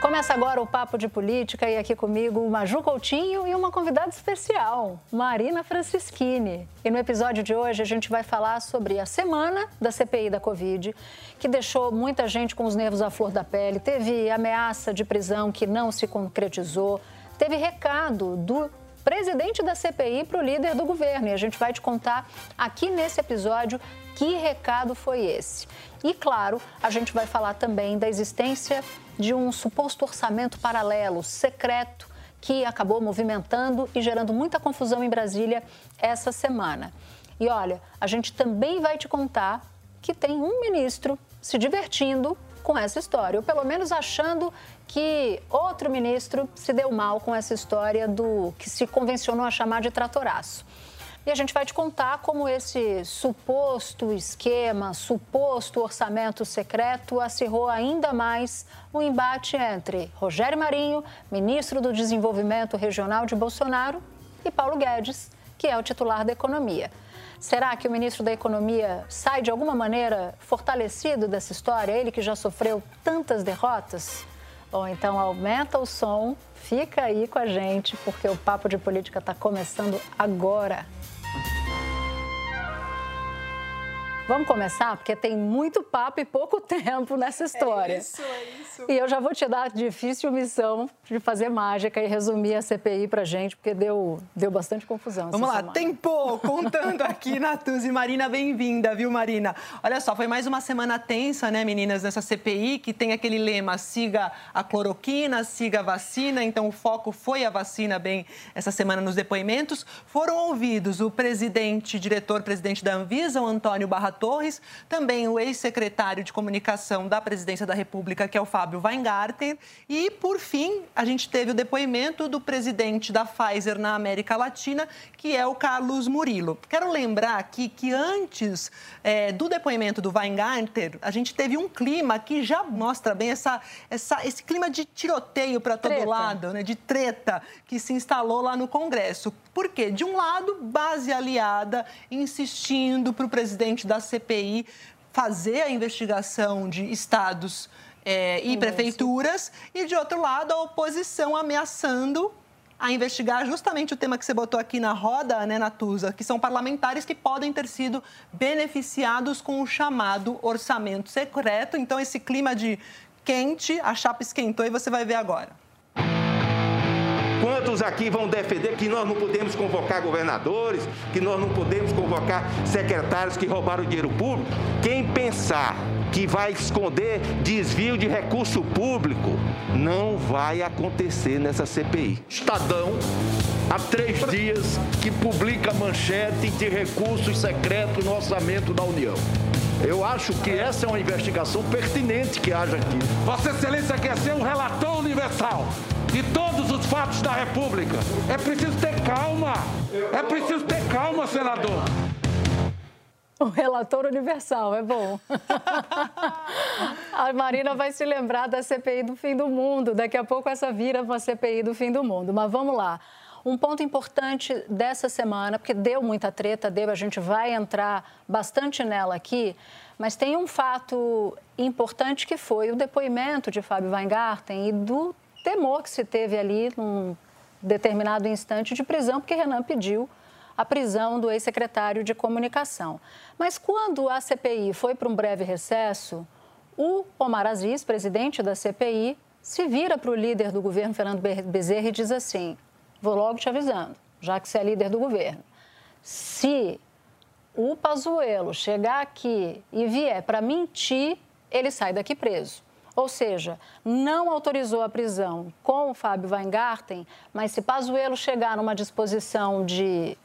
Começa agora o Papo de Política e aqui comigo Maju Coutinho e uma convidada especial, Marina Francischini. E no episódio de hoje a gente vai falar sobre a semana da CPI da Covid, que deixou muita gente com os nervos à flor da pele, teve ameaça de prisão que não se concretizou, teve recado do presidente da CPI para o líder do governo. E a gente vai te contar aqui nesse episódio que recado foi esse. E, claro, a gente vai falar também da existência de um suposto orçamento paralelo, secreto, que acabou movimentando e gerando muita confusão em Brasília essa semana. E olha, a gente também vai te contar que tem um ministro se divertindo com essa história, ou pelo menos achando que outro ministro se deu mal com essa história do que se convencionou a chamar de tratoraço. E a gente vai te contar como esse suposto esquema, suposto orçamento secreto acirrou ainda mais o embate entre Rogério Marinho, ministro do Desenvolvimento Regional de Bolsonaro, e Paulo Guedes, que é o titular da Economia. Será que o ministro da Economia sai de alguma maneira fortalecido dessa história? Ele que já sofreu tantas derrotas? Bom, então aumenta o som, fica aí com a gente, porque o Papo de Política está começando agora. Vamos começar? Porque tem muito papo e pouco tempo nessa história. É isso, é isso. E eu já vou te dar a difícil missão de fazer mágica e resumir a CPI pra gente, porque deu, deu bastante confusão. Vamos lá, semana. tempo! Contando aqui na Tuzi. Marina, bem-vinda, viu, Marina? Olha só, foi mais uma semana tensa, né, meninas, nessa CPI, que tem aquele lema: siga a cloroquina, siga a vacina. Então, o foco foi a vacina, bem, essa semana nos depoimentos. Foram ouvidos o presidente, diretor-presidente da Anvisa, o Antônio Barra Torres, também o ex-secretário de comunicação da Presidência da República, que é o Fábio Weingarten, e, por fim, a gente teve o depoimento do presidente da Pfizer na América Latina, que é o Carlos Murilo. Quero lembrar aqui que antes é, do depoimento do Weingarten, a gente teve um clima que já mostra bem essa, essa esse clima de tiroteio para todo Treta. lado, né, de treta que se instalou lá no Congresso. Por quê? De um lado, base aliada insistindo para o presidente da CPI fazer a investigação de estados é, e prefeituras, e de outro lado, a oposição ameaçando a investigar justamente o tema que você botou aqui na roda, né, Natuza, que são parlamentares que podem ter sido beneficiados com o chamado orçamento secreto. Então, esse clima de quente, a chapa esquentou e você vai ver agora. Quantos aqui vão defender que nós não podemos convocar governadores, que nós não podemos convocar secretários que roubaram dinheiro público? Quem pensar que vai esconder desvio de recurso público, não vai acontecer nessa CPI. Estadão, há três dias, que publica manchete de recursos secretos no orçamento da União. Eu acho que essa é uma investigação pertinente que haja aqui. Vossa Excelência quer ser um relator universal de todos os fatos da República. É preciso ter calma. É preciso ter calma, senador. O relator universal, é bom. a Marina vai se lembrar da CPI do fim do mundo. Daqui a pouco essa vira uma CPI do fim do mundo. Mas vamos lá. Um ponto importante dessa semana, porque deu muita treta, deu, a gente vai entrar bastante nela aqui, mas tem um fato importante que foi o depoimento de Fábio Weingarten e do temor que se teve ali num determinado instante de prisão, porque Renan pediu a prisão do ex-secretário de comunicação. Mas quando a CPI foi para um breve recesso, o Omar Aziz, presidente da CPI, se vira para o líder do governo, Fernando Bezerra, e diz assim: vou logo te avisando, já que você é líder do governo. Se o Pazuello chegar aqui e vier para mentir, ele sai daqui preso. Ou seja, não autorizou a prisão com o Fábio Weingarten, mas se Pazuello chegar numa disposição de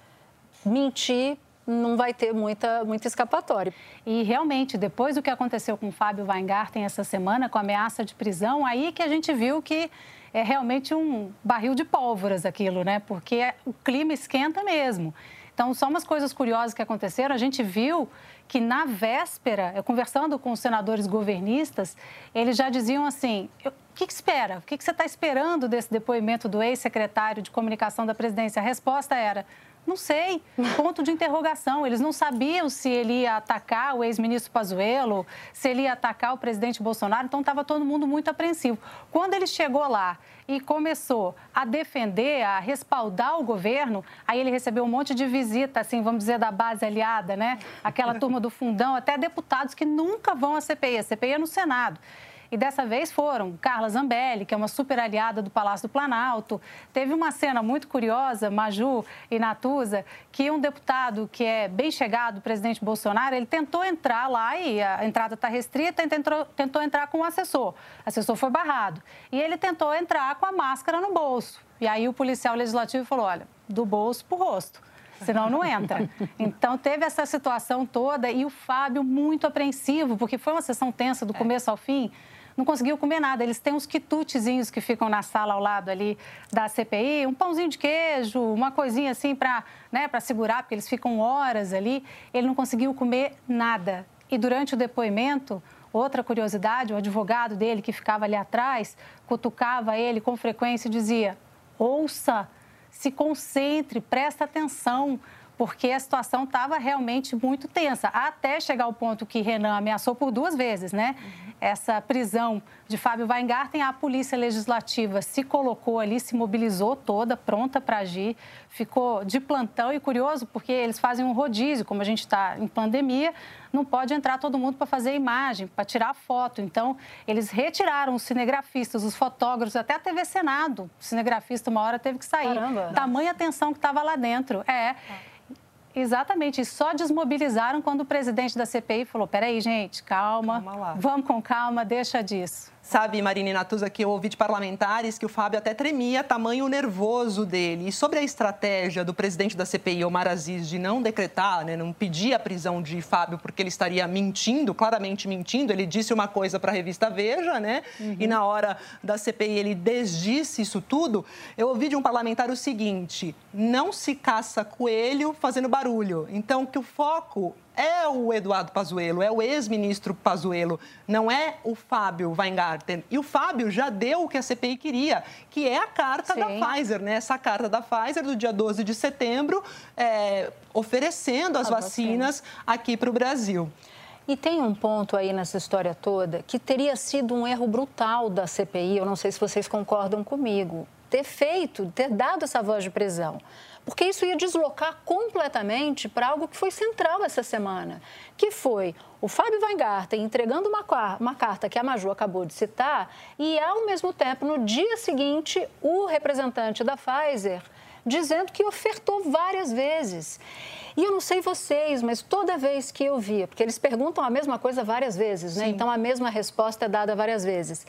mentir, não vai ter muita, muita escapatória. E realmente, depois do que aconteceu com o Fábio Weingarten essa semana, com a ameaça de prisão, aí que a gente viu que é realmente um barril de pólvoras aquilo, né? Porque o clima esquenta mesmo. Então, só umas coisas curiosas que aconteceram. A gente viu que na véspera, eu conversando com os senadores governistas, eles já diziam assim: o que, que espera? O que, que você está esperando desse depoimento do ex-secretário de comunicação da presidência? A resposta era: não sei. Ponto de interrogação. Eles não sabiam se ele ia atacar o ex-ministro Pazuello, se ele ia atacar o presidente Bolsonaro. Então, estava todo mundo muito apreensivo. Quando ele chegou lá e começou a defender, a respaldar o governo, aí ele recebeu um monte de visita, assim, vamos dizer, da base aliada, né? Aquela turma do fundão, até deputados que nunca vão à CPI. A CPI é no Senado. E dessa vez foram Carla Zambelli, que é uma super aliada do Palácio do Planalto. Teve uma cena muito curiosa, Maju e Natuza, que um deputado que é bem chegado, o presidente Bolsonaro, ele tentou entrar lá e a entrada está restrita e tentou, tentou entrar com o assessor. O assessor foi barrado. E ele tentou entrar com a máscara no bolso. E aí o policial legislativo falou: olha, do bolso para o rosto senão não entra. Então teve essa situação toda e o Fábio muito apreensivo, porque foi uma sessão tensa do começo ao fim não conseguiu comer nada. Eles têm uns quitutezinhos que ficam na sala ao lado ali da CPI, um pãozinho de queijo, uma coisinha assim para né, segurar, porque eles ficam horas ali. Ele não conseguiu comer nada. E durante o depoimento, outra curiosidade, o advogado dele que ficava ali atrás, cutucava ele com frequência e dizia: ouça, se concentre, presta atenção porque a situação estava realmente muito tensa, até chegar ao ponto que Renan ameaçou por duas vezes, né? Essa prisão de Fábio Weingarten, a Polícia Legislativa se colocou ali, se mobilizou toda, pronta para agir, ficou de plantão e curioso, porque eles fazem um rodízio, como a gente está em pandemia, não pode entrar todo mundo para fazer imagem, para tirar foto. Então, eles retiraram os cinegrafistas, os fotógrafos, até a TV Senado. O cinegrafista, uma hora, teve que sair. Caramba. Tamanha atenção que estava lá dentro. É. Exatamente, e só desmobilizaram quando o presidente da CPI falou: peraí, gente, calma, calma vamos com calma, deixa disso. Sabe, Marina Natuza, que eu ouvi de parlamentares que o Fábio até tremia, tamanho nervoso dele. E sobre a estratégia do presidente da CPI, Omar Aziz, de não decretar, né, não pedir a prisão de Fábio porque ele estaria mentindo, claramente mentindo. Ele disse uma coisa para a revista Veja, né? Uhum. E na hora da CPI ele desdisse isso tudo. Eu ouvi de um parlamentar o seguinte: não se caça coelho fazendo barulho. Então, que o foco é o Eduardo Pazuello, é o ex-ministro Pazuello, não é o Fábio Weingarten. E o Fábio já deu o que a CPI queria, que é a carta Sim. da Pfizer, né? Essa carta da Pfizer do dia 12 de setembro, é, oferecendo as a vacinas vacina. aqui para o Brasil. E tem um ponto aí nessa história toda que teria sido um erro brutal da CPI, eu não sei se vocês concordam comigo, ter feito, ter dado essa voz de prisão porque isso ia deslocar completamente para algo que foi central essa semana, que foi o Fábio Weingarten entregando uma, uma, carta que a Maju acabou de citar e, ao mesmo tempo, no dia seguinte, o representante da Pfizer dizendo que ofertou várias vezes. E eu não sei vocês, mas toda vez que eu via, porque eles perguntam a mesma coisa várias vezes, né? Então a mesma resposta é dada várias vezes.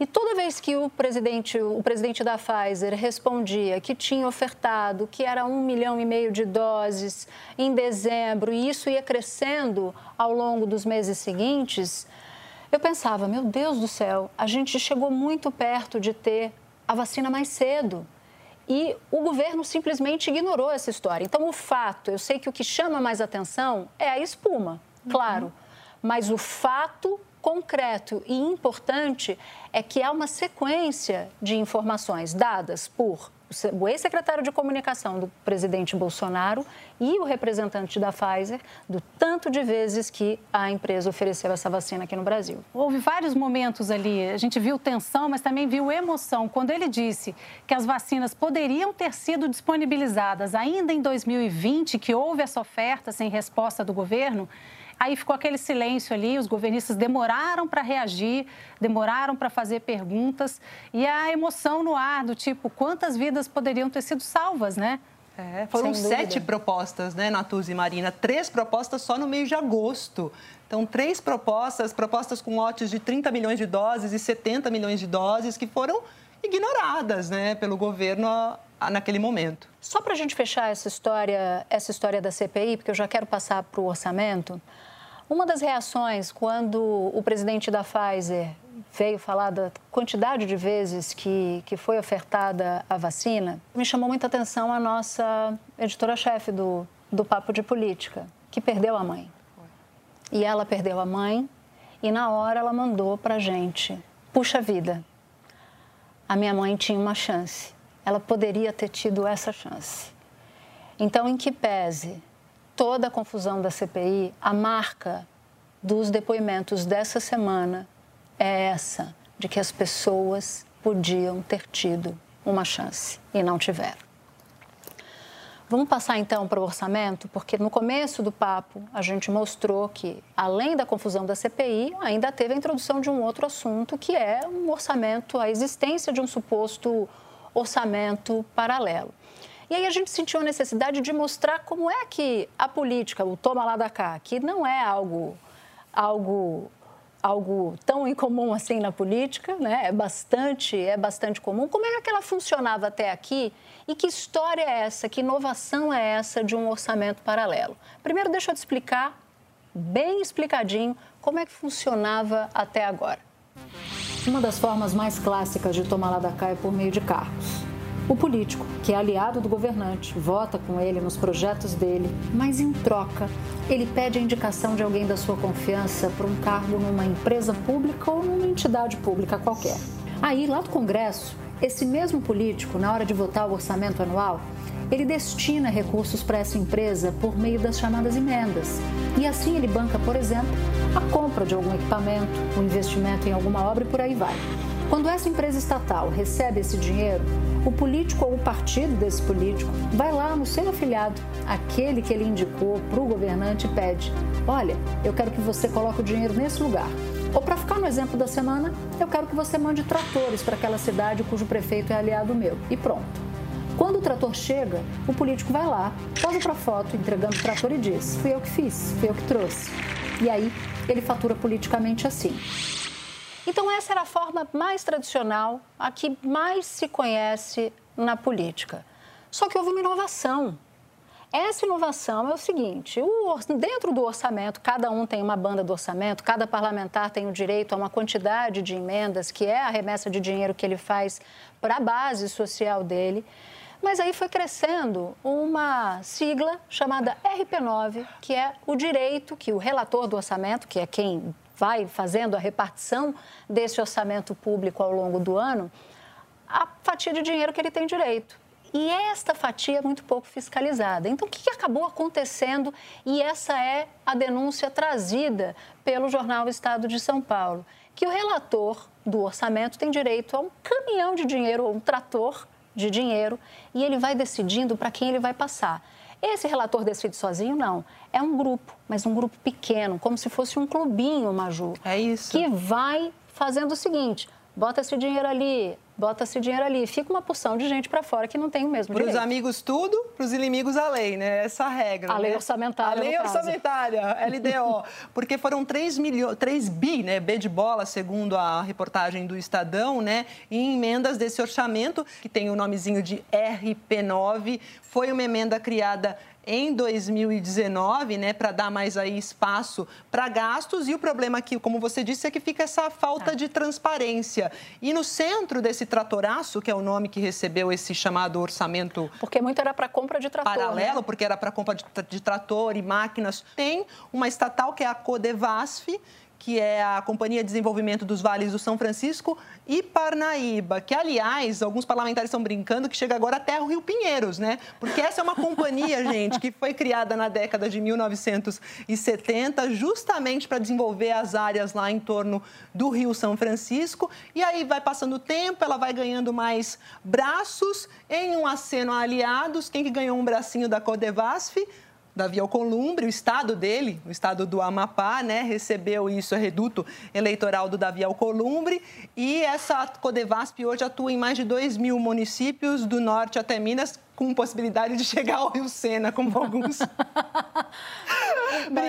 E toda vez que o presidente, o presidente da Pfizer respondia que tinha ofertado, que era um milhão e meio de doses em dezembro, e isso ia crescendo ao longo dos meses seguintes, eu pensava, meu Deus do céu, a gente chegou muito perto de ter a vacina mais cedo. E o governo simplesmente ignorou essa história. Então, o fato, eu sei que o que chama mais atenção é a espuma, claro. Uhum. Mas o fato concreto e importante é que há uma sequência de informações dadas por o ex-secretário de comunicação do presidente Bolsonaro e o representante da Pfizer do tanto de vezes que a empresa ofereceu essa vacina aqui no Brasil. Houve vários momentos ali, a gente viu tensão, mas também viu emoção. Quando ele disse que as vacinas poderiam ter sido disponibilizadas ainda em 2020, que houve essa oferta sem resposta do governo, Aí ficou aquele silêncio ali, os governistas demoraram para reagir, demoraram para fazer perguntas e a emoção no ar do tipo, quantas vidas poderiam ter sido salvas, né? É, foram sete propostas, né, Natuz e Marina? Três propostas só no mês de agosto. Então, três propostas, propostas com lotes de 30 milhões de doses e 70 milhões de doses que foram ignoradas né, pelo governo naquele momento. Só para a gente fechar essa história, essa história da CPI, porque eu já quero passar para o orçamento. Uma das reações quando o presidente da Pfizer veio falar da quantidade de vezes que, que foi ofertada a vacina, me chamou muita atenção a nossa editora-chefe do, do Papo de Política, que perdeu a mãe. E ela perdeu a mãe e na hora ela mandou para gente, puxa vida, a minha mãe tinha uma chance, ela poderia ter tido essa chance. Então, em que pese toda a confusão da CPI, a marca dos depoimentos dessa semana é essa, de que as pessoas podiam ter tido uma chance e não tiveram. Vamos passar então para o orçamento, porque no começo do papo a gente mostrou que, além da confusão da CPI, ainda teve a introdução de um outro assunto, que é um orçamento, a existência de um suposto orçamento paralelo. E aí a gente sentiu a necessidade de mostrar como é que a política, o toma lá da cá, que não é algo, algo algo tão incomum assim na política, né? É bastante, é bastante comum. Como é que ela funcionava até aqui e que história é essa, que inovação é essa de um orçamento paralelo? Primeiro, deixa eu te explicar bem explicadinho como é que funcionava até agora. Uma das formas mais clássicas de tomar lá da cá é por meio de cargos. O político, que é aliado do governante, vota com ele nos projetos dele, mas em troca, ele pede a indicação de alguém da sua confiança para um cargo numa empresa pública ou numa entidade pública qualquer. Aí, lá do Congresso, esse mesmo político, na hora de votar o orçamento anual, ele destina recursos para essa empresa por meio das chamadas emendas. E assim ele banca, por exemplo, a compra de algum equipamento, o um investimento em alguma obra e por aí vai. Quando essa empresa estatal recebe esse dinheiro, o político ou o partido desse político vai lá no seu afiliado, aquele que ele indicou para o governante e pede: Olha, eu quero que você coloque o dinheiro nesse lugar. Ou para ficar no exemplo da semana, eu quero que você mande tratores para aquela cidade cujo prefeito é aliado meu. E pronto. Quando o trator chega, o político vai lá, posa para foto, entregando o trator e diz: Fui eu que fiz, fui eu que trouxe. E aí ele fatura politicamente assim. Então, essa era a forma mais tradicional, a que mais se conhece na política. Só que houve uma inovação. Essa inovação é o seguinte: o, dentro do orçamento, cada um tem uma banda do orçamento, cada parlamentar tem o direito a uma quantidade de emendas, que é a remessa de dinheiro que ele faz para a base social dele. Mas aí foi crescendo uma sigla chamada RP9, que é o direito que o relator do orçamento, que é quem vai fazendo a repartição desse orçamento público ao longo do ano, a fatia de dinheiro que ele tem direito. E esta fatia é muito pouco fiscalizada. Então, o que acabou acontecendo? E essa é a denúncia trazida pelo jornal Estado de São Paulo: que o relator do orçamento tem direito a um caminhão de dinheiro, ou um trator de dinheiro, e ele vai decidindo para quem ele vai passar. Esse relator decide sozinho, não. É um grupo, mas um grupo pequeno, como se fosse um clubinho, Maju. É isso. Que vai fazendo o seguinte: bota esse dinheiro ali, bota esse dinheiro ali. Fica uma porção de gente para fora que não tem o mesmo Para os amigos tudo, para os inimigos a lei, né? Essa regra. A né? lei orçamentária. A lei orçamentária, LDO. Porque foram 3, milho... 3 bi, né? B de bola, segundo a reportagem do Estadão, né? Em emendas desse orçamento, que tem o nomezinho de RP9. Foi uma emenda criada em 2019, né, para dar mais aí espaço para gastos. E o problema aqui, como você disse, é que fica essa falta ah. de transparência. E no centro desse tratoraço, que é o nome que recebeu esse chamado orçamento. Porque muito era para compra de trator. Paralelo, né? porque era para compra de, de trator e máquinas. Tem uma estatal que é a Codevasf, que é a Companhia de Desenvolvimento dos Vales do São Francisco, e Parnaíba, que, aliás, alguns parlamentares estão brincando que chega agora até o Rio Pinheiros, né? Porque essa é uma companhia, gente, que foi criada na década de 1970, justamente para desenvolver as áreas lá em torno do Rio São Francisco. E aí vai passando o tempo, ela vai ganhando mais braços, em um aceno a aliados. Quem que ganhou um bracinho da Codevasf? Davi Alcolumbre, o estado dele, o estado do Amapá, né, recebeu isso, é reduto eleitoral do Davi Alcolumbre, e essa Codevasp hoje atua em mais de 2 mil municípios, do norte até Minas, com possibilidade de chegar ao Rio Sena, como alguns.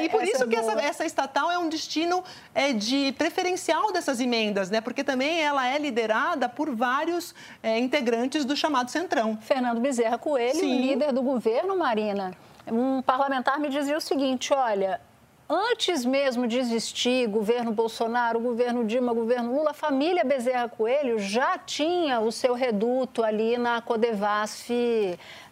e por isso isso que essa, essa, estatal é um destino é, de preferencial dessas emendas, né? Porque também ela é liderada por vários é, integrantes do chamado Centrão. Fernando Bezerra Coelho, Sim. líder do governo, Marina. Um parlamentar me dizia o seguinte: olha, antes mesmo de existir governo Bolsonaro, governo Dilma, governo Lula, a família Bezerra Coelho já tinha o seu reduto ali na Codevasf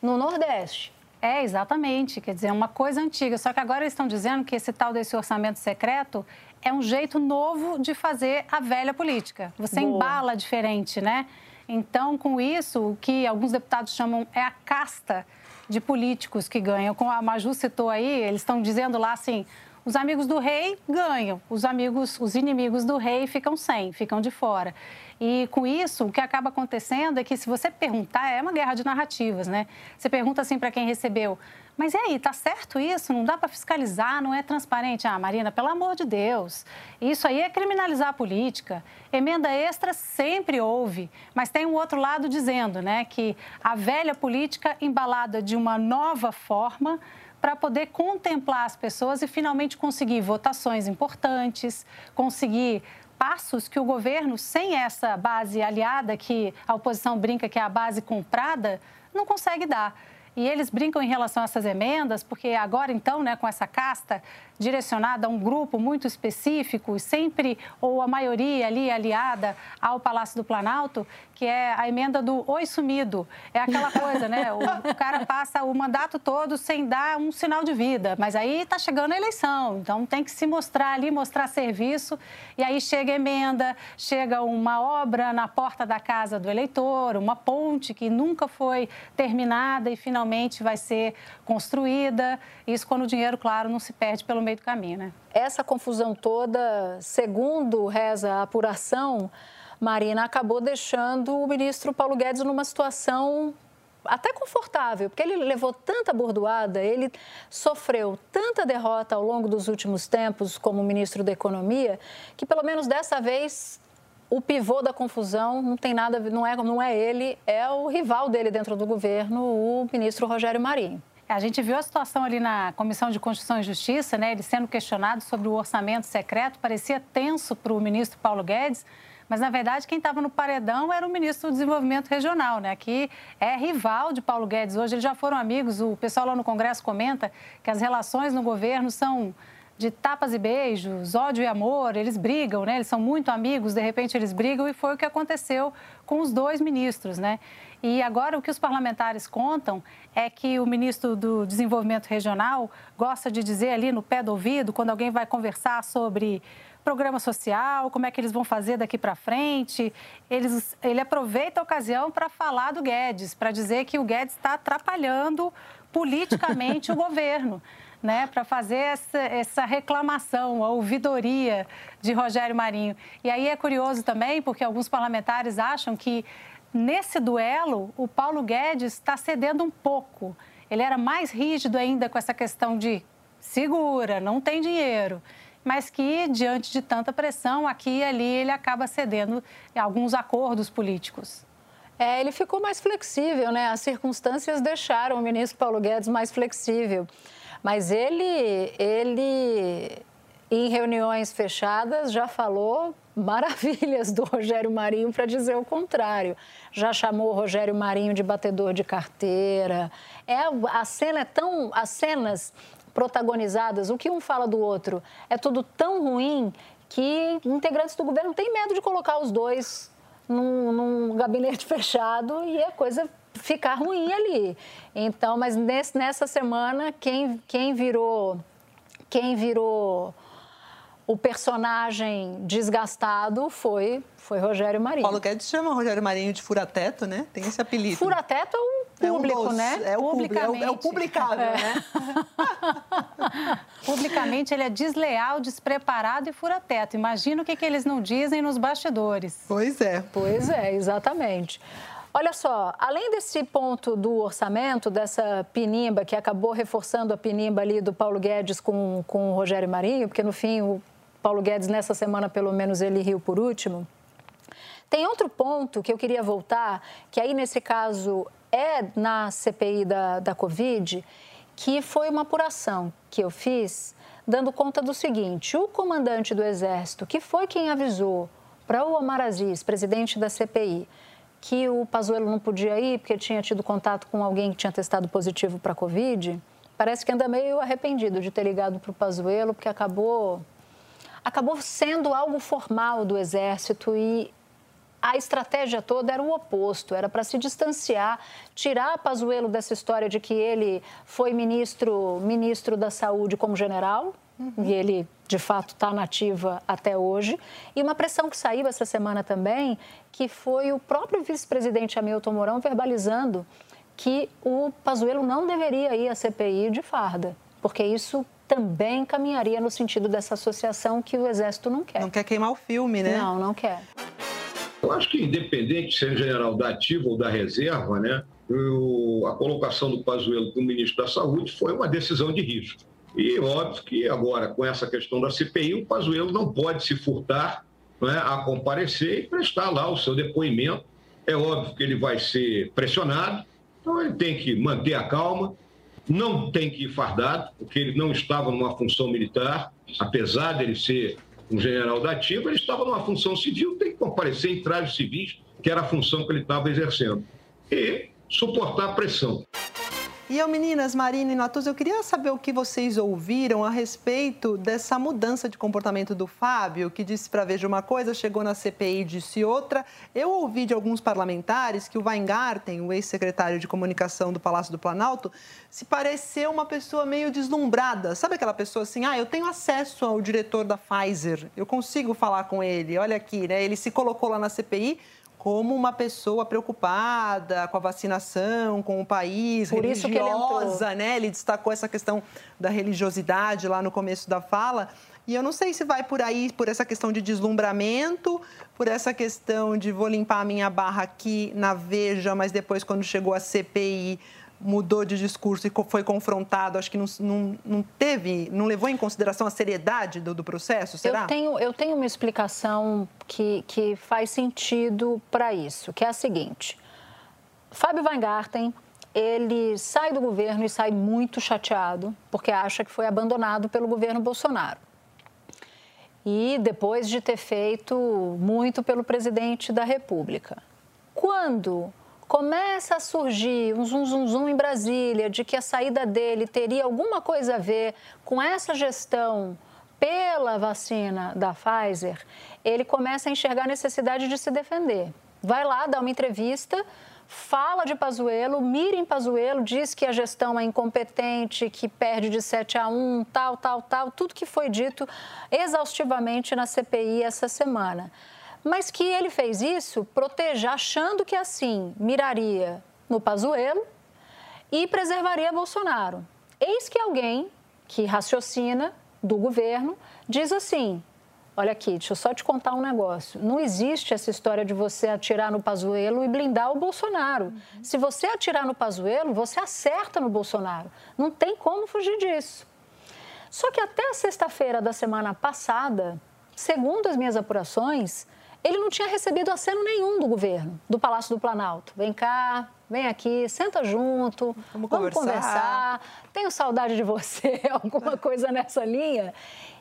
no Nordeste. É, exatamente. Quer dizer, é uma coisa antiga. Só que agora eles estão dizendo que esse tal desse orçamento secreto é um jeito novo de fazer a velha política. Você Boa. embala diferente, né? Então, com isso, o que alguns deputados chamam é a casta de políticos que ganham. Como a Maju citou aí, eles estão dizendo lá assim: os amigos do rei ganham, os amigos, os inimigos do rei ficam sem, ficam de fora. E com isso, o que acaba acontecendo é que se você perguntar, é uma guerra de narrativas, né? Você pergunta assim para quem recebeu, mas e aí, tá certo isso? Não dá para fiscalizar, não é transparente? Ah, Marina, pelo amor de Deus, isso aí é criminalizar a política. Emenda extra sempre houve, mas tem um outro lado dizendo, né, que a velha política embalada de uma nova forma para poder contemplar as pessoas e finalmente conseguir votações importantes, conseguir passos que o governo, sem essa base aliada, que a oposição brinca que é a base comprada, não consegue dar. E eles brincam em relação a essas emendas, porque agora, então, né, com essa casta direcionada a um grupo muito específico, sempre, ou a maioria ali aliada ao Palácio do Planalto, que é a emenda do oi sumido. É aquela coisa, né? O, o cara passa o mandato todo sem dar um sinal de vida, mas aí está chegando a eleição, então tem que se mostrar ali, mostrar serviço, e aí chega emenda, chega uma obra na porta da casa do eleitor, uma ponte que nunca foi terminada e finalmente vai ser construída. Isso quando o dinheiro, claro, não se perde pelo meio do caminho, né? Essa confusão toda, segundo reza a apuração, Marina acabou deixando o ministro Paulo Guedes numa situação até confortável, porque ele levou tanta bordoada, ele sofreu tanta derrota ao longo dos últimos tempos como ministro da Economia, que pelo menos dessa vez o pivô da confusão não tem nada, não é, não é ele, é o rival dele dentro do governo, o ministro Rogério Marinho. A gente viu a situação ali na Comissão de Constituição e Justiça, né? Ele sendo questionado sobre o orçamento secreto, parecia tenso para o ministro Paulo Guedes, mas na verdade quem estava no paredão era o ministro do Desenvolvimento Regional, né? Que é rival de Paulo Guedes. Hoje eles já foram amigos. O pessoal lá no Congresso comenta que as relações no governo são de tapas e beijos, ódio e amor, eles brigam, né? Eles são muito amigos, de repente eles brigam e foi o que aconteceu com os dois ministros, né? E agora o que os parlamentares contam é que o ministro do Desenvolvimento Regional gosta de dizer ali no pé do ouvido, quando alguém vai conversar sobre programa social, como é que eles vão fazer daqui para frente, eles, ele aproveita a ocasião para falar do Guedes, para dizer que o Guedes está atrapalhando politicamente o governo. Né, para fazer essa, essa, reclamação, a ouvidoria de Rogério Marinho. E aí é curioso também, porque alguns parlamentares acham que Nesse duelo, o Paulo Guedes está cedendo um pouco. Ele era mais rígido ainda com essa questão de segura, não tem dinheiro. Mas que, diante de tanta pressão, aqui e ali, ele acaba cedendo alguns acordos políticos. É, ele ficou mais flexível, né? As circunstâncias deixaram o ministro Paulo Guedes mais flexível. Mas ele, ele em reuniões fechadas, já falou maravilhas do Rogério Marinho para dizer o contrário. Já chamou o Rogério Marinho de batedor de carteira. É, a cena é tão. As cenas protagonizadas, o que um fala do outro, é tudo tão ruim que integrantes do governo têm medo de colocar os dois num, num gabinete fechado e a coisa ficar ruim ali. Então, mas nesse, nessa semana, quem, quem virou. Quem virou o personagem desgastado foi, foi Rogério Marinho. Paulo Guedes chama Rogério Marinho de fura-teto, né? Tem esse apelido. Fura-teto é o público, é um né? É o, Publicamente. é o, é o publicável, é. né? Publicamente, ele é desleal, despreparado e fura-teto. Imagina o que, que eles não dizem nos bastidores. Pois é. Pois é, exatamente. Olha só, além desse ponto do orçamento, dessa pinimba, que acabou reforçando a pinimba ali do Paulo Guedes com, com o Rogério Marinho, porque no fim o Paulo Guedes, nessa semana, pelo menos, ele riu por último. Tem outro ponto que eu queria voltar, que aí, nesse caso, é na CPI da, da Covid, que foi uma apuração que eu fiz dando conta do seguinte: o comandante do Exército, que foi quem avisou para o Omar Aziz, presidente da CPI, que o Pazuello não podia ir porque tinha tido contato com alguém que tinha testado positivo para a Covid, parece que anda meio arrependido de ter ligado para o Pazuello, porque acabou, acabou sendo algo formal do Exército e a estratégia toda era o oposto, era para se distanciar, tirar Pazuello dessa história de que ele foi ministro, ministro da Saúde como general, uhum. e ele de fato está nativa até hoje, e uma pressão que saiu essa semana também, que foi o próprio vice-presidente Hamilton Mourão verbalizando que o Pazuello não deveria ir à CPI de farda, porque isso também caminharia no sentido dessa associação que o Exército não quer. Não quer queimar o filme, né? Não, não quer. Eu acho que, independente de ser general da ativa ou da reserva, né, o, a colocação do Pazuello como ministro da Saúde foi uma decisão de risco. E óbvio que agora, com essa questão da CPI, o Pazuello não pode se furtar né, a comparecer e prestar lá o seu depoimento. É óbvio que ele vai ser pressionado, então ele tem que manter a calma, não tem que ir fardado, porque ele não estava numa função militar, apesar de ele ser um general da ativa, ele estava numa função civil, tem que comparecer em trajes civis, que era a função que ele estava exercendo. E suportar a pressão. E eu, meninas, Marina e Natuz, eu queria saber o que vocês ouviram a respeito dessa mudança de comportamento do Fábio, que disse para Veja uma coisa, chegou na CPI e disse outra. Eu ouvi de alguns parlamentares que o Weingarten, o ex-secretário de comunicação do Palácio do Planalto, se pareceu uma pessoa meio deslumbrada. Sabe aquela pessoa assim, ah, eu tenho acesso ao diretor da Pfizer, eu consigo falar com ele, olha aqui, né? Ele se colocou lá na CPI como uma pessoa preocupada com a vacinação, com o país, Por religiosa, ele né? Ele destacou essa questão da religiosidade lá no começo da fala. E eu não sei se vai por aí, por essa questão de deslumbramento, por essa questão de vou limpar a minha barra aqui na Veja, mas depois, quando chegou a CPI, mudou de discurso e foi confrontado, acho que não, não, não, teve, não levou em consideração a seriedade do, do processo, será? Eu tenho, eu tenho uma explicação que, que faz sentido para isso, que é a seguinte. Fábio Weingarten, ele sai do governo e sai muito chateado, porque acha que foi abandonado pelo governo Bolsonaro. E depois de ter feito muito pelo presidente da República. Quando começa a surgir um zum, zum, zum em Brasília de que a saída dele teria alguma coisa a ver com essa gestão pela vacina da Pfizer, ele começa a enxergar a necessidade de se defender. Vai lá, dá uma entrevista, fala de Pazuello, mira em Pazuello, diz que a gestão é incompetente, que perde de 7 a 1, tal, tal, tal, tudo que foi dito exaustivamente na CPI essa semana mas que ele fez isso proteger, achando que assim miraria no Pazuello e preservaria Bolsonaro. Eis que alguém que raciocina do governo diz assim: Olha aqui, deixa eu só te contar um negócio. Não existe essa história de você atirar no Pazuello e blindar o Bolsonaro. Uhum. Se você atirar no Pazuello, você acerta no Bolsonaro. Não tem como fugir disso. Só que até a sexta-feira da semana passada, segundo as minhas apurações, ele não tinha recebido aceno nenhum do governo, do Palácio do Planalto. Vem cá, vem aqui, senta junto, vamos, vamos conversar. conversar. Tenho saudade de você, alguma coisa nessa linha.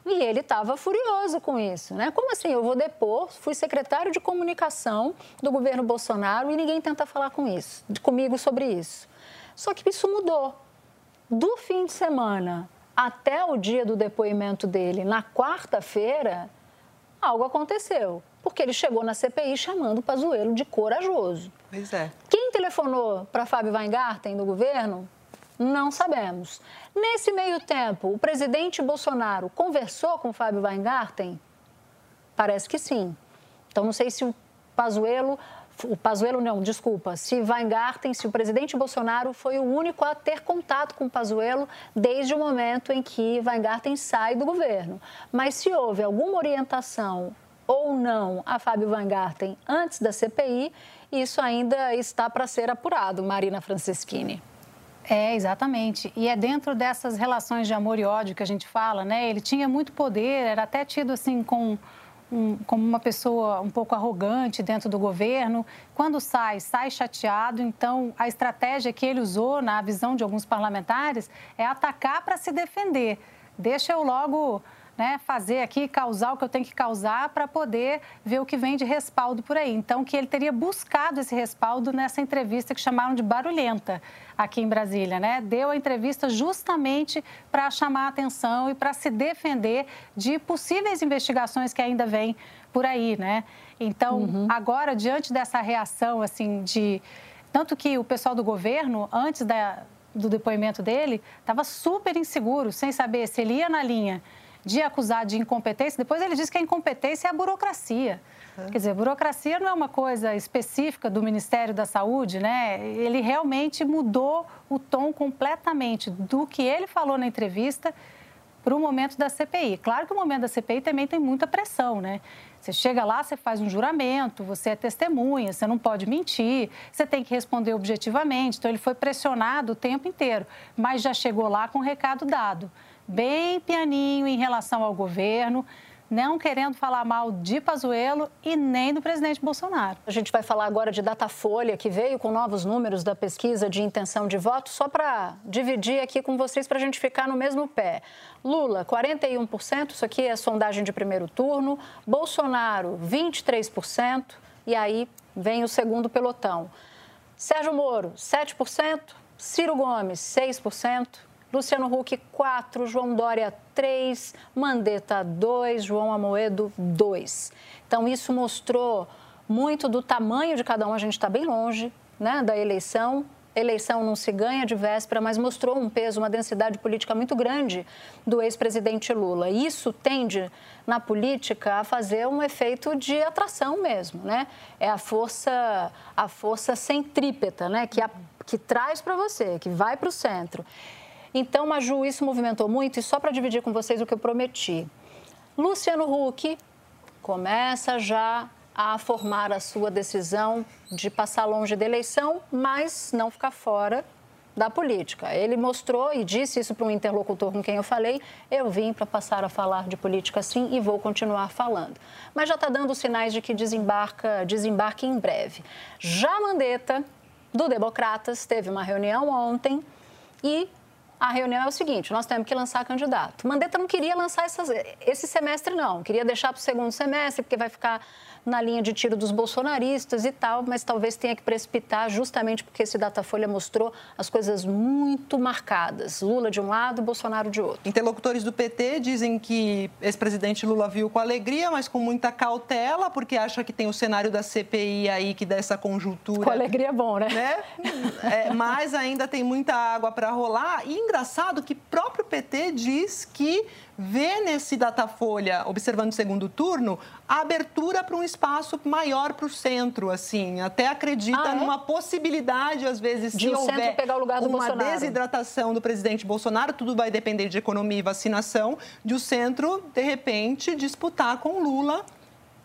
E ele estava furioso com isso, né? Como assim? Eu vou depor, fui secretário de comunicação do governo Bolsonaro e ninguém tenta falar com isso, comigo sobre isso. Só que isso mudou. Do fim de semana até o dia do depoimento dele, na quarta-feira, algo aconteceu porque ele chegou na CPI chamando o Pazuello de corajoso. Pois é. Quem telefonou para Fábio Weingarten do governo? Não sabemos. Nesse meio tempo, o presidente Bolsonaro conversou com Fábio Weingarten? Parece que sim. Então, não sei se o Pazuello, o Pazuello não, desculpa, se Weingarten, se o presidente Bolsonaro foi o único a ter contato com o Pazuello desde o momento em que Weingarten sai do governo. Mas se houve alguma orientação ou não a Fábio Van Garten antes da CPI, isso ainda está para ser apurado, Marina Franceschini. É, exatamente. E é dentro dessas relações de amor e ódio que a gente fala, né? Ele tinha muito poder, era até tido assim com um, como uma pessoa um pouco arrogante dentro do governo. Quando sai, sai chateado. Então, a estratégia que ele usou, na visão de alguns parlamentares, é atacar para se defender. Deixa eu logo né, fazer aqui, causar o que eu tenho que causar para poder ver o que vem de respaldo por aí. Então, que ele teria buscado esse respaldo nessa entrevista que chamaram de barulhenta aqui em Brasília, né? Deu a entrevista justamente para chamar a atenção e para se defender de possíveis investigações que ainda vêm por aí, né? Então, uhum. agora, diante dessa reação, assim, de... Tanto que o pessoal do governo, antes da, do depoimento dele, estava super inseguro, sem saber se ele ia na linha de acusar de incompetência. Depois ele diz que a incompetência é a burocracia. Quer dizer, burocracia não é uma coisa específica do Ministério da Saúde, né? Ele realmente mudou o tom completamente do que ele falou na entrevista para o momento da CPI. Claro que o momento da CPI também tem muita pressão, né? Você chega lá, você faz um juramento, você é testemunha, você não pode mentir, você tem que responder objetivamente. Então, ele foi pressionado o tempo inteiro, mas já chegou lá com o recado dado bem pianinho em relação ao governo, não querendo falar mal de Pazuello e nem do presidente Bolsonaro. A gente vai falar agora de Datafolha, que veio com novos números da pesquisa de intenção de voto, só para dividir aqui com vocês, para a gente ficar no mesmo pé. Lula, 41%, isso aqui é sondagem de primeiro turno. Bolsonaro, 23%, e aí vem o segundo pelotão. Sérgio Moro, 7%. Ciro Gomes, 6%. Luciano Huck, 4, João Dória, 3, Mandetta, 2, João Amoedo, 2. Então, isso mostrou muito do tamanho de cada um. A gente está bem longe né, da eleição. Eleição não se ganha de véspera, mas mostrou um peso, uma densidade política muito grande do ex-presidente Lula. Isso tende, na política, a fazer um efeito de atração mesmo, né? É a força, a força centrípeta, né? Que, a, que traz para você, que vai para o centro. Então, Maju, isso movimentou muito e só para dividir com vocês o que eu prometi. Luciano Huck começa já a formar a sua decisão de passar longe da eleição, mas não ficar fora da política. Ele mostrou e disse isso para um interlocutor com quem eu falei: eu vim para passar a falar de política sim e vou continuar falando. Mas já está dando sinais de que desembarca, desembarque em breve. Já Mandetta, do Democratas, teve uma reunião ontem e a reunião é o seguinte: nós temos que lançar candidato. Mandetta não queria lançar essas, esse semestre, não. Queria deixar para o segundo semestre, porque vai ficar na linha de tiro dos bolsonaristas e tal, mas talvez tenha que precipitar justamente porque esse Datafolha mostrou as coisas muito marcadas. Lula de um lado, Bolsonaro de outro. Interlocutores do PT dizem que ex-presidente Lula viu com alegria, mas com muita cautela, porque acha que tem o cenário da CPI aí que dá essa conjuntura. Com alegria é bom, né? né? É, mas ainda tem muita água para rolar. E engraçado que próprio PT diz que vê nesse Datafolha, observando o segundo turno, a abertura para um espaço maior para o centro, assim. Até acredita ah, é? numa possibilidade, às vezes, de se houver pegar o lugar do uma Bolsonaro. desidratação do presidente Bolsonaro, tudo vai depender de economia e vacinação, de o centro, de repente, disputar com Lula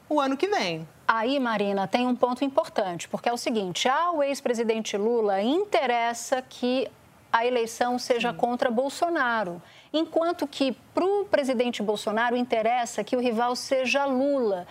o ano que vem. Aí, Marina, tem um ponto importante, porque é o seguinte: ao ex-presidente Lula interessa que a eleição seja Sim. contra Bolsonaro. Enquanto que para o presidente Bolsonaro interessa que o rival seja Lula.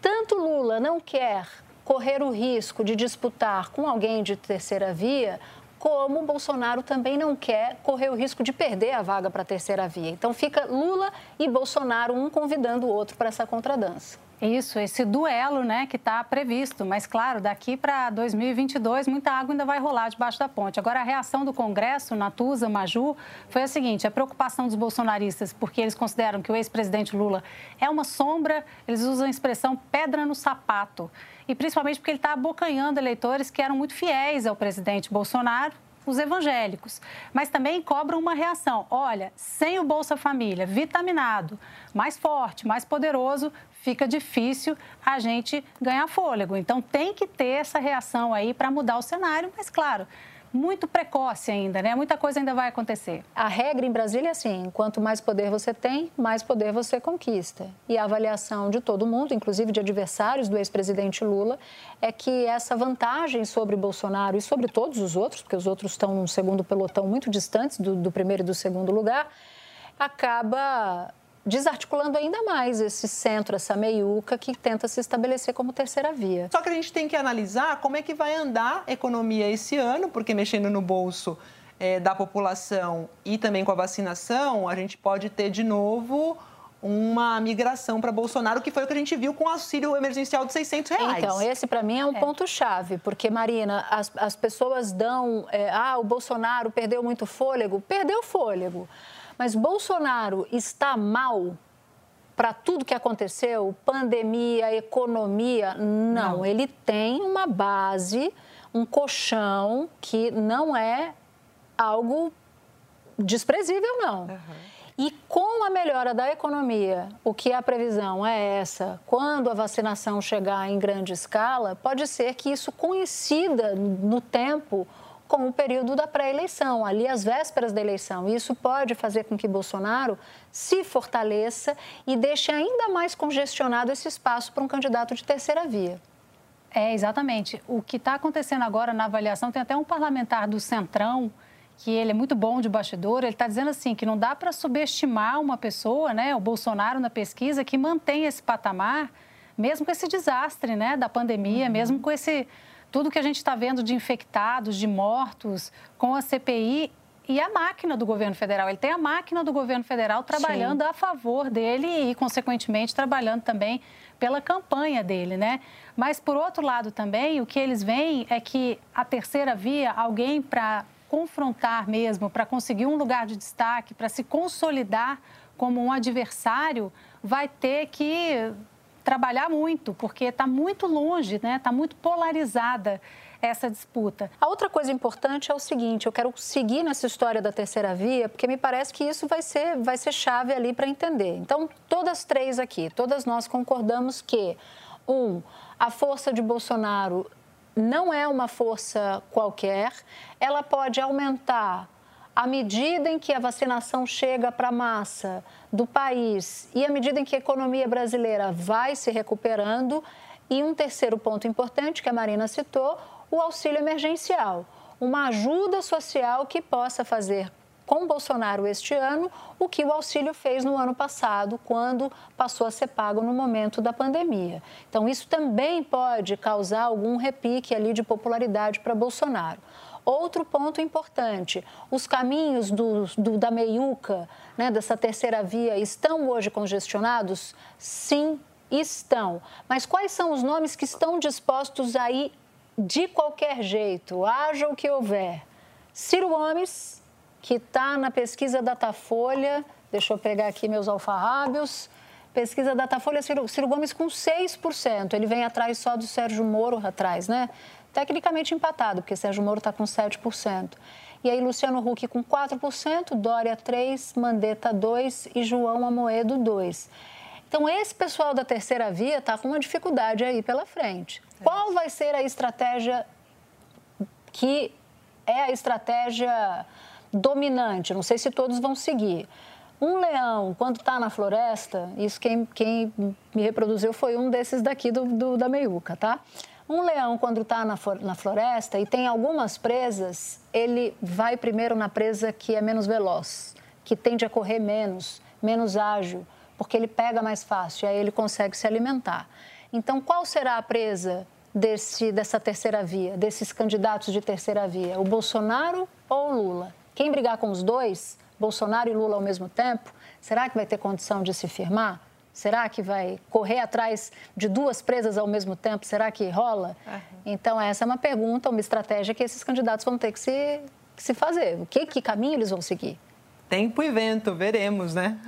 Tanto Lula não quer correr o risco de disputar com alguém de terceira via, como Bolsonaro também não quer correr o risco de perder a vaga para a terceira via. Então fica Lula e Bolsonaro um convidando o outro para essa contradança. Isso, esse duelo, né, que está previsto. Mas, claro, daqui para 2022, muita água ainda vai rolar debaixo da ponte. Agora, a reação do Congresso, Natuza, Maju, foi a seguinte: a preocupação dos bolsonaristas, porque eles consideram que o ex-presidente Lula é uma sombra, eles usam a expressão pedra no sapato. E principalmente porque ele está abocanhando eleitores que eram muito fiéis ao presidente Bolsonaro os evangélicos, mas também cobram uma reação. Olha, sem o Bolsa Família vitaminado, mais forte, mais poderoso, fica difícil a gente ganhar fôlego. Então tem que ter essa reação aí para mudar o cenário, mas claro, muito precoce ainda, né? Muita coisa ainda vai acontecer. A regra em Brasília é assim: quanto mais poder você tem, mais poder você conquista. E a avaliação de todo mundo, inclusive de adversários do ex-presidente Lula, é que essa vantagem sobre Bolsonaro e sobre todos os outros, porque os outros estão num segundo pelotão muito distantes do, do primeiro e do segundo lugar, acaba desarticulando ainda mais esse centro, essa meiuca que tenta se estabelecer como terceira via. Só que a gente tem que analisar como é que vai andar a economia esse ano, porque mexendo no bolso é, da população e também com a vacinação, a gente pode ter de novo uma migração para Bolsonaro, que foi o que a gente viu com o auxílio emergencial de 600 reais. Então, esse para mim é um é. ponto-chave, porque, Marina, as, as pessoas dão. É, ah, o Bolsonaro perdeu muito fôlego. Perdeu fôlego. Mas Bolsonaro está mal para tudo que aconteceu pandemia, economia? Não. não. Ele tem uma base, um colchão que não é algo desprezível, não. Uhum. E com a melhora da economia, o que a previsão é essa, quando a vacinação chegar em grande escala, pode ser que isso coincida no tempo com o período da pré-eleição, ali às vésperas da eleição. Isso pode fazer com que Bolsonaro se fortaleça e deixe ainda mais congestionado esse espaço para um candidato de terceira via. É, exatamente. O que está acontecendo agora na avaliação, tem até um parlamentar do Centrão que ele é muito bom de bastidor, ele está dizendo assim que não dá para subestimar uma pessoa, né, o Bolsonaro na pesquisa, que mantém esse patamar, mesmo com esse desastre, né, da pandemia, uhum. mesmo com esse tudo que a gente está vendo de infectados, de mortos, com a CPI e a máquina do governo federal. Ele tem a máquina do governo federal trabalhando Sim. a favor dele e, consequentemente, trabalhando também pela campanha dele, né? Mas, por outro lado, também, o que eles veem é que a terceira via, alguém para confrontar mesmo, para conseguir um lugar de destaque, para se consolidar como um adversário, vai ter que trabalhar muito, porque está muito longe, né? Está muito polarizada essa disputa. A outra coisa importante é o seguinte: eu quero seguir nessa história da terceira via, porque me parece que isso vai ser, vai ser chave ali para entender. Então, todas três aqui, todas nós concordamos que, um, a força de Bolsonaro não é uma força qualquer, ela pode aumentar à medida em que a vacinação chega para a massa do país e à medida em que a economia brasileira vai se recuperando. E um terceiro ponto importante que a Marina citou, o auxílio emergencial, uma ajuda social que possa fazer com Bolsonaro este ano o que o auxílio fez no ano passado, quando passou a ser pago no momento da pandemia. Então, isso também pode causar algum repique ali de popularidade para Bolsonaro. Outro ponto importante: os caminhos do, do, da meiuca, né, dessa terceira via, estão hoje congestionados? Sim, estão. Mas quais são os nomes que estão dispostos aí de qualquer jeito, haja o que houver? Ciro Gomes, que está na pesquisa Datafolha, deixa eu pegar aqui meus alfarrábios, pesquisa Datafolha, Ciro, Ciro Gomes com 6%, ele vem atrás só do Sérgio Moro atrás, né? Tecnicamente empatado, porque Sérgio Moro está com 7%. E aí Luciano Huck com 4%, Dória 3%, Mandetta 2% e João Amoedo 2%. Então, esse pessoal da terceira via está com uma dificuldade aí pela frente. Qual vai ser a estratégia que é a estratégia dominante, não sei se todos vão seguir. Um leão, quando está na floresta, isso quem, quem me reproduziu foi um desses daqui do, do da meiuca, tá? Um leão, quando está na, floresta e tem algumas presas, ele vai primeiro na presa que é menos veloz, que tende a correr menos, menos ágil, porque ele pega mais fácil e aí ele consegue se alimentar. Então, qual será a presa desse, dessa terceira via, desses candidatos de terceira via? O Bolsonaro ou o Lula? Quem brigar com os dois, Bolsonaro e Lula ao mesmo tempo, será que vai ter condição de se firmar? Será que vai correr atrás de duas presas ao mesmo tempo? Será que rola? Uhum. Então, essa é uma pergunta, uma estratégia que esses candidatos vão ter que se, que se fazer. O que, que caminho eles vão seguir? Tempo e vento, veremos, né?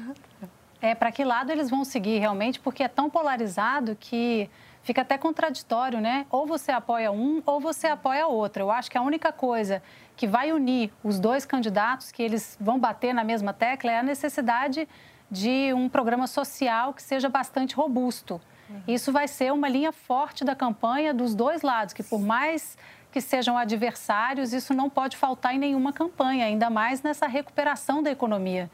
É, para que lado eles vão seguir realmente, porque é tão polarizado que fica até contraditório, né? Ou você apoia um ou você apoia outro. Eu acho que a única coisa que vai unir os dois candidatos, que eles vão bater na mesma tecla, é a necessidade de um programa social que seja bastante robusto. Uhum. Isso vai ser uma linha forte da campanha dos dois lados, que por mais que sejam adversários, isso não pode faltar em nenhuma campanha, ainda mais nessa recuperação da economia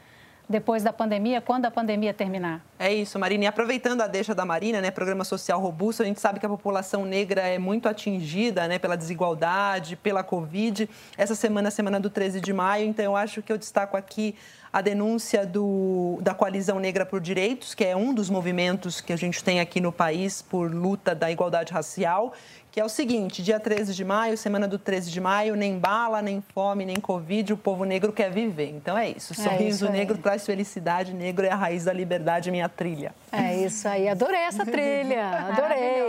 depois da pandemia, quando a pandemia terminar. É isso, Marina. E aproveitando a deixa da Marina, né, programa social robusto, a gente sabe que a população negra é muito atingida né, pela desigualdade, pela Covid. Essa semana, a semana do 13 de maio, então eu acho que eu destaco aqui a denúncia do, da Coalizão Negra por Direitos, que é um dos movimentos que a gente tem aqui no país por luta da igualdade racial, que é o seguinte: dia 13 de maio, semana do 13 de maio, nem bala, nem fome, nem Covid, o povo negro quer viver. Então é isso. É Sorriso isso negro traz felicidade, negro é a raiz da liberdade, minha trilha. É isso aí. Adorei essa trilha. Adorei.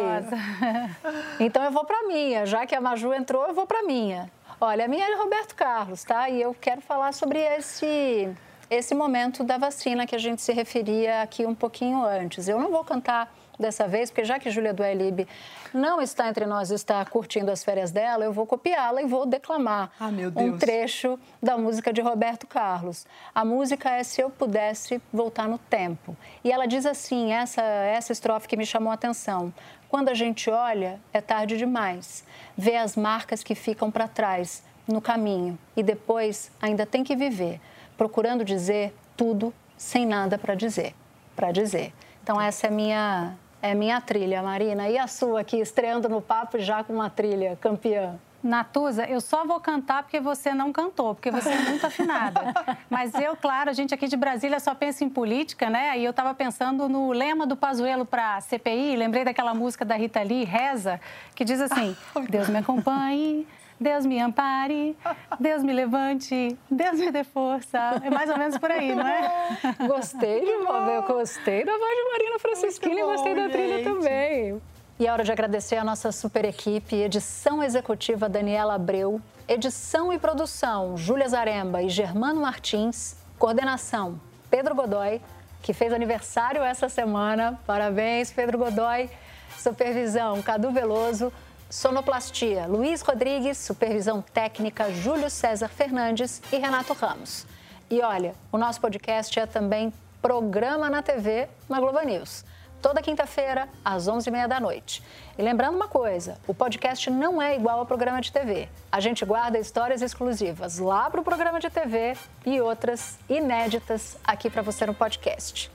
então eu vou para minha. Já que a Maju entrou, eu vou para minha. Olha, a minha é Roberto Carlos, tá? E eu quero falar sobre esse esse momento da vacina que a gente se referia aqui um pouquinho antes. Eu não vou cantar dessa vez, porque já que Júlia do Elib não está entre nós, está curtindo as férias dela, eu vou copiá-la e vou declamar ah, um trecho da música de Roberto Carlos. A música é Se Eu Pudesse Voltar no Tempo. E ela diz assim, essa, essa estrofe que me chamou a atenção. Quando a gente olha, é tarde demais. Vê as marcas que ficam para trás, no caminho, e depois ainda tem que viver, procurando dizer tudo sem nada para dizer. Para dizer. Então, essa é minha é minha trilha, Marina. E a sua aqui, estreando no papo já com uma trilha campeã? Natuza, eu só vou cantar porque você não cantou, porque você é muito afinada. Mas eu, claro, a gente aqui de Brasília só pensa em política, né? E eu estava pensando no lema do Pazuello para CPI, lembrei daquela música da Rita Lee, Reza, que diz assim: Deus me acompanhe, Deus me ampare, Deus me levante, Deus me dê força. É mais ou menos por aí, não é? Gostei de eu gostei da voz de Marina Francisquini, gostei da trilha gente. também. E é hora de agradecer a nossa super equipe, edição executiva Daniela Abreu, edição e produção Júlia Zaremba e Germano Martins, coordenação Pedro Godoy, que fez aniversário essa semana. Parabéns, Pedro Godoy. Supervisão Cadu Veloso. Sonoplastia, Luiz Rodrigues, supervisão técnica, Júlio César Fernandes e Renato Ramos. E olha, o nosso podcast é também programa na TV na Globo News. Toda quinta-feira, às 11h30 da noite. E lembrando uma coisa, o podcast não é igual ao programa de TV. A gente guarda histórias exclusivas lá para o programa de TV e outras inéditas aqui para você no podcast.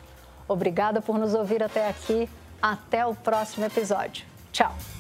Obrigada por nos ouvir até aqui. Até o próximo episódio. Tchau!